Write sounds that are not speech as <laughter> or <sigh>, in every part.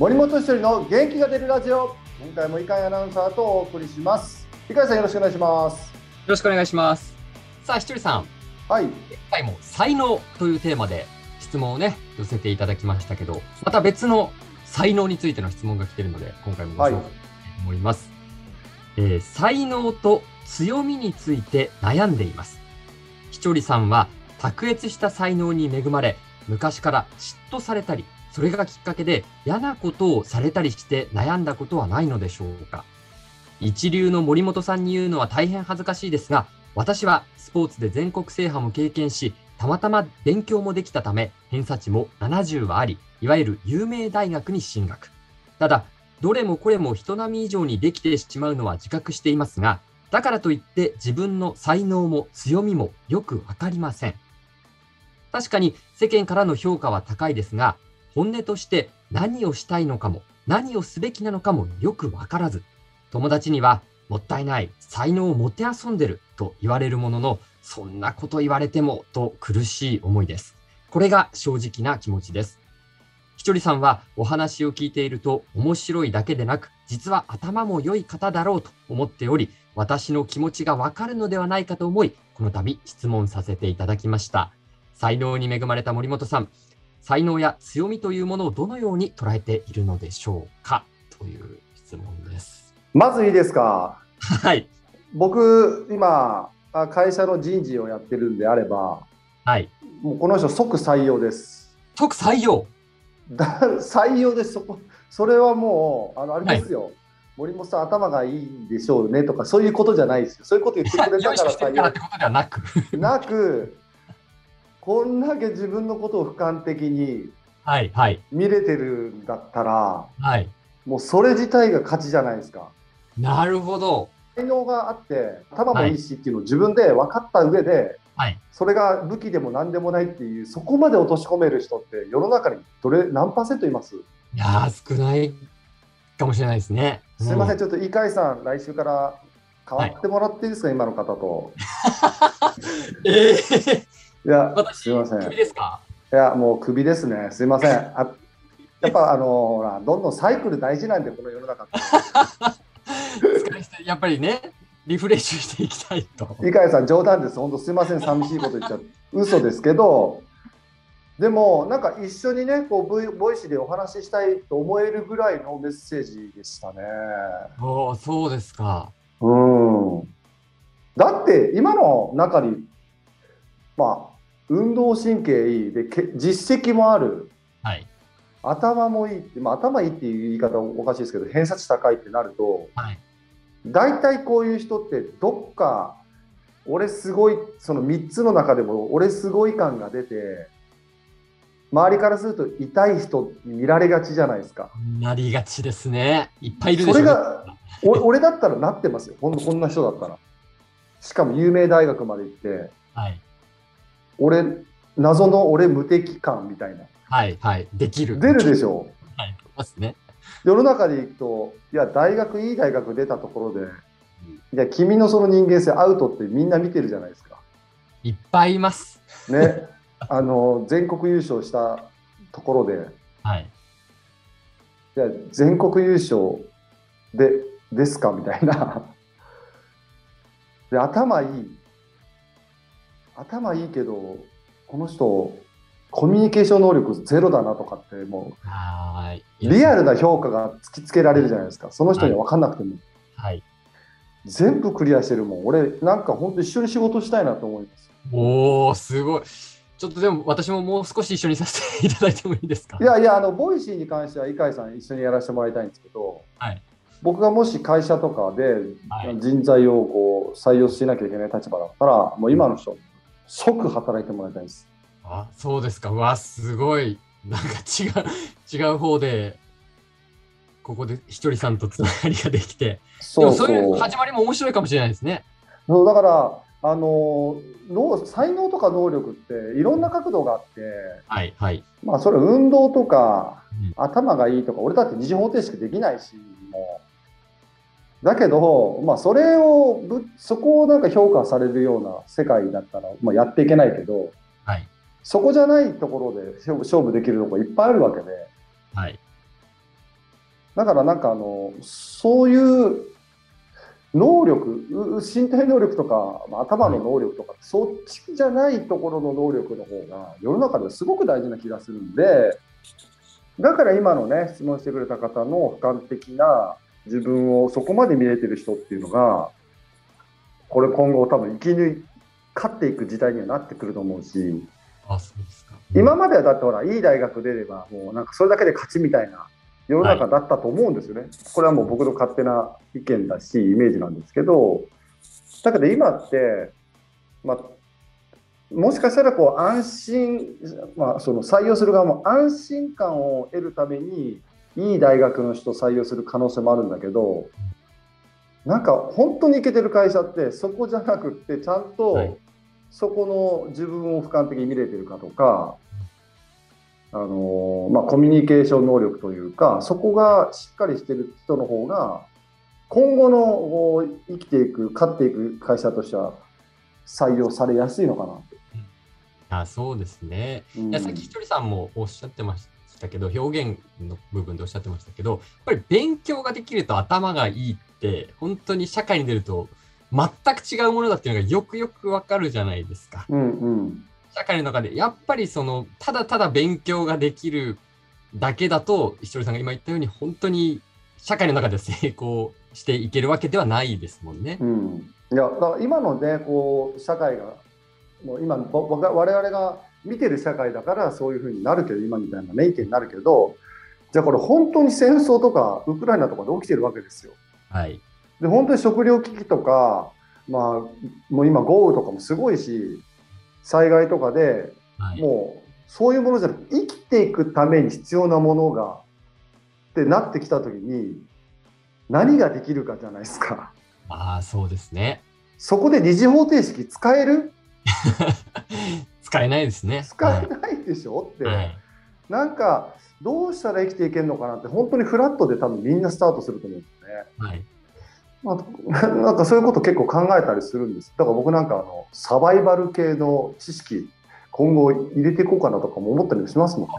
森本一人の元気が出るラジオ今回も伊海アナウンサーとお送りします伊海さんよろしくお願いしますよろしくお願いします。さあ、ひとりさん、はい今回も才能というテーマで質問をね、寄せていただきましたけど、また別の才能についての質問が来ているので、今回もご紹介したいと思います。えー才能と強みについて悩んでいます。ひとりさんは卓越した才能に恵まれ、昔から嫉妬されたり、それがきっかけで嫌なことをされたりして悩んだことはないのでしょうか一流の森本さんに言うのは大変恥ずかしいですが、私はスポーツで全国制覇も経験し、たまたま勉強もできたため、偏差値も70はあり、いわゆる有名大学に進学。ただ、どれもこれも人並み以上にできてしまうのは自覚していますが、だからといって自分の才能も強みもよくわかりません。確かに世間からの評価は高いですが、本音として何をしたいのかも、何をすべきなのかもよくわからず、友達には、もったいない、才能をもてあそんでると言われるものの、そんなこと言われてもと苦しい思いです。これが正直な気持ちです。ひとりさんはお話を聞いていると面白いだけでなく、実は頭も良い方だろうと思っており、私の気持ちがわかるのではないかと思い、この度質問させていただきました。才能に恵まれた森本さん、才能や強みというものをどのように捉えているのでしょうか？という質問です。まずいいですか？はい。僕今あ会社の人事をやってるんであればはい。もうこの人即採用です即採用？だ採用ですそこそれはもうあのあれですよ、森本さん頭がいいんでしょうねとかそういうことじゃないですよそういうこと言ってくれたから採る <laughs> からってことではなく。用なくこんだけ自分のことを俯瞰的にはい。はい。見れてるんだったらはい。もうそれ自体が勝ちじゃないですかなるほど。才能があって頭もいいしっていうのを自分で分かった上で、はい。それが武器でも何でもないっていうそこまで落とし込める人って世の中にどれ何パーセントいます？いやー、少ないかもしれないですね。すいません、うちょっと井海さん、来週から変わってもらっていいですか、今の方と。<laughs> ええいや、私、すいません。クビですか？や、もうクビですね。すいません。あやっぱあのどんどんサイクル大事なんで、この世の中やっぱりね、リフレッシュしていきたいと。井海さん、冗談です。本当すいません、寂しいこと言っちゃって。嘘ですけど、でも、なんか一緒にね、こうボイボイシーでお話ししたいと思えるぐらいのメッセージでしたね。おお、そうですか。うん。だって、今の中に、まあ、運動神経いいで、け実績もある、はい。頭もいいって、まあ、頭いいっていう言い方はおかしいですけど、偏差値高いってなると、はい。大体こういう人って、どっか、俺すごい、その3つの中でも、俺すごい感が出て、周りからすると痛い人に見られがちじゃないですか。なりがちですね。いっぱいいるでしょそれがお <laughs> 俺だったらなってますよ、ほんとこんな人だったら。しかも有名大学まで行って、はい。俺、謎の俺無敵感みたいな。はい。はい。できる。出るでしょ？はい。ますね。世の中で行くと、いや、大学、いい大学出たところで、いや、君のその人間性アウトってみんな見てるじゃないですか。いっぱいいます。ね。<laughs> あの、全国優勝したところで、はい。いや、全国優勝で、ですか？みたいな。で、頭いい。頭いいけど、この人、コミュニケーション能力ゼロだなとかって、も。う、リアルな評価が突きつけられるじゃないですか。その人には分かんなくても。はい。全部クリアしてるもん。俺、なんか本当一緒に仕事したいなと思います。おお、すごい。ちょっとでも私ももう少し一緒にさせていただいてもいいですか？いやいや、あの、ボイシーに関しては、井海さん一緒にやらせてもらいたいんですけど、はい僕がもし会社とかではい人材をこう採用しなきゃいけない立場だったら、もう今の人、即働いてもらいたいです。あ、そうですか。うわ、すごい。なんか違う、<laughs> 違う方で、ここでひとりさんとつながりができて、でそうそもそういうう始まりも面白いかもしれないですね。そうだからあの能才能とか能力っていろんな角度があって、はい、はい。まあ、それ運動とか、うん頭がいいとか俺だって二次方程式できないしもうだけど、まあ、それをぶそこをなんか評価されるような世界だったら、まあ、やっていけないけどはい、そこじゃないところで勝負勝負できるところいっぱいあるわけで。はい。だからなんかあの、そういう能力、う身体能力とか、まあ頭の能力とか、そっちじゃないところの能力の方が世の中ではすごく大事な気がするんで、だから今のね、質問してくれた方の俯瞰的な自分をそこまで見れてる人っていうのが、これ今後多分生き抜い、勝っていく時代にはなってくると思うし、あ、そうですか。今まではだってほら、いい大学出れば、もうなんかそれだけで勝ちみたいな世の中だったと思うんですよね。これはもう僕の勝手な意見だし、イメージなんですけど、だけど今って、まあ、もしかしたらこう安心、まあ、その採用する側も安心感を得るために、いい大学の人を採用する可能性もあるんだけど、なんか本当にいけてる会社って、そこじゃなくって、ちゃんと、はいそこの自分を俯瞰的に見れてるかとか、あのまあ、コミュニケーション能力というか、そこがしっかりしてる人の方が、今後のこう生きていく、勝っていく会社としては採用されやすいのかなと。あそうですね。うんいやさっきひとりさんもおっしゃってましたけど、表現の部分でおっしゃってましたけど、やっぱり勉強ができると頭がいいって、本当に社会に出ると全く違うものだっていうのがよくよくわかるじゃないですか。うんうん社会の中で、やっぱりその、ただただ勉強ができるだけだと、ひとりさんが今言ったように、本当に社会の中で成功していけるわけではないですもんね。うん、いやだから今のねこう社会がもう今我々が見てる社会だからそういうふうになるけど今みたいなね意見になるけどじゃあこれ本当に戦争とかウクライナとかで起きてるわけですよ。はい。で本当に食糧危機とか、まあ、もう今豪雨とかもすごいし災害とかではい。もうそういうものじゃなくて生きていくために必要なものがってなってきた時に何ができるかじゃないですか。ああ、そうですね。そこで二次方程式使える？<laughs> 使えないですね。使えないでしょ？って、はい。はいなんかどうしたら生きていけるのかなって本当にフラットで多分みんなスタートすると思うんですね。はい。まあ、<laughs> なんかそういうこと結構考えたりするんです。だから僕なんかあのサバイバル系の知識今後入れていこうかなとかも思ったりもしますもんね。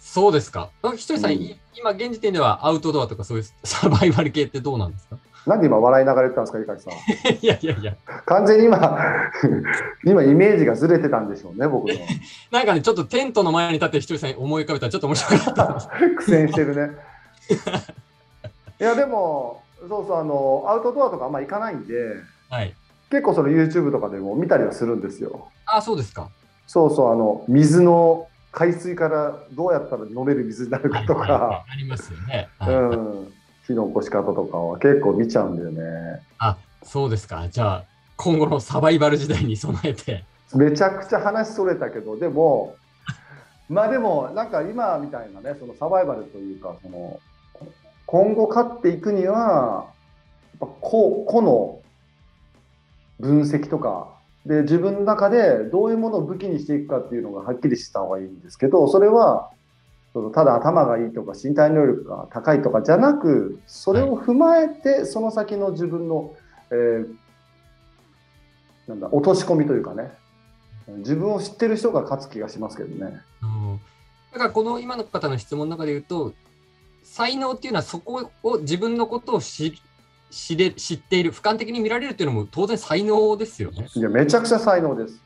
そうですか。あひとりさん、うんい今現時点ではアウトドアとかそういうサバイバル系ってどうなんですか？なんで今笑いながら言ったんですか、井垣さん。<laughs> いやいやいや。完全に今、<laughs> 今イメージがずれてたんでしょうね、僕の。<laughs> なんかね、ちょっとテントの前に立ってひとりさんに思い浮かべたらちょっと面白かった。苦戦してるね。いや、でも、そうそう、あの、アウトドアとかあんま行かないんで、はい。結構その YouTube とかでも見たりはするんですよ。あ、そうですか。そうそう、あの、水の、海水からどうやったら飲める水になるかとか、いありますよね。はいうん、火の起こし方とかは結構見ちゃうんだよね。あ、そうですか。じゃあ、今後のサバイバル時代に備えて。めちゃくちゃ話それたけど、でも、<laughs> まあでも、なんか今みたいなね、そのサバイバルというか、その、今後勝っていくには、やっぱ個個の分析とか、で、自分の中でどういうものを武器にしていくかっていうのがはっきりした方がいいんですけど、それは、そのただ頭がいいとか身体能力が高いとかじゃなく、それを踏まえて、その先の自分の、えーなんだ、落とし込みというかね、自分を知ってる人が勝つ気がしますけどね。うんだからこの今の方の質問の中で言うと、才能っていうのはそこを自分のことを知知れ知っている、俯瞰的に見られるっていうのも当然才能ですよね。いや、めちゃくちゃ才能です。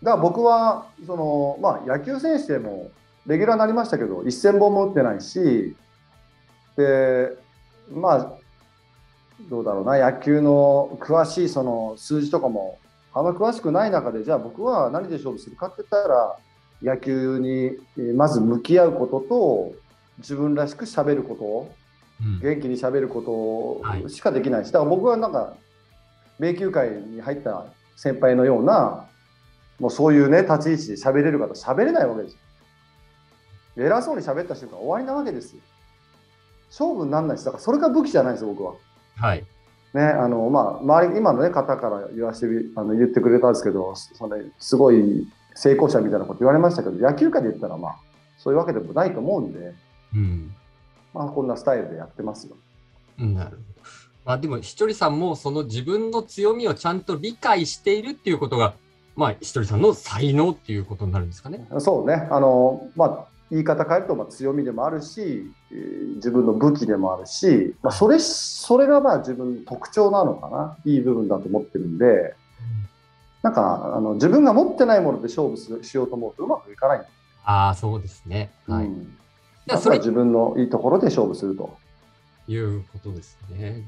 だから僕は、その、まあ、野球選手でも、レギュラーになりましたけど、1000本も打ってないし、で、まあ、どうだろうな、野球の詳しいその数字とかも、あんま詳しくない中で、じゃあ僕は何で勝負するかって言ったら、野球にえーまず向き合うことと、自分らしく喋ること、うん元気に喋るこはいとしかできないし、だから僕はなんか、米球界に入った先輩のような、もうそういうね、立ち位置で喋れる方、喋れないわけですよ。偉そうに喋った瞬間、終わりなわけですよ。勝負にならないです。だからそれが武器じゃないですよ、僕は。はい。ね、あの、まあ、周り、今のね、方から言わせてみ、あの、言ってくれたんですけど、そのすごい成功者みたいなこと言われましたけど、野球界で言ったら、まあ、そういうわけでもないと思うんで、うん。まあ、こんなスタイルでやってますよ。なるほど。まあでも、ひとりさんもその自分の強みをちゃんと理解しているっていうことが、まあ、ひとりさんの才能っていうことになるんですかね。そうね、あの、まあ、言い方変えるとまあ強みでもあるし、えー自分の武器でもあるし、まあ、それそれがまあ自分の特徴なのかないい部分だと思ってるんでなんかあの自分が持ってないもので勝負するしようと思うとうまくいかないああ、そうですね。はい。うん、じゃあ、それまずは自分のいいところで勝負すると。いうことですね。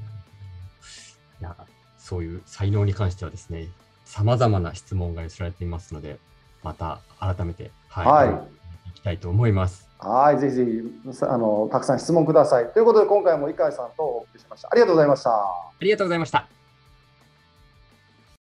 いや、そういう才能に関してはですね、様々な質問が寄せられていますので、また改めて、はい、はいいきたいと思います。はい、ぜひぜひさあのたくさん質問ください。ということで今回も井海さんとお送りしました。ありがとうございました。ありがとうございました。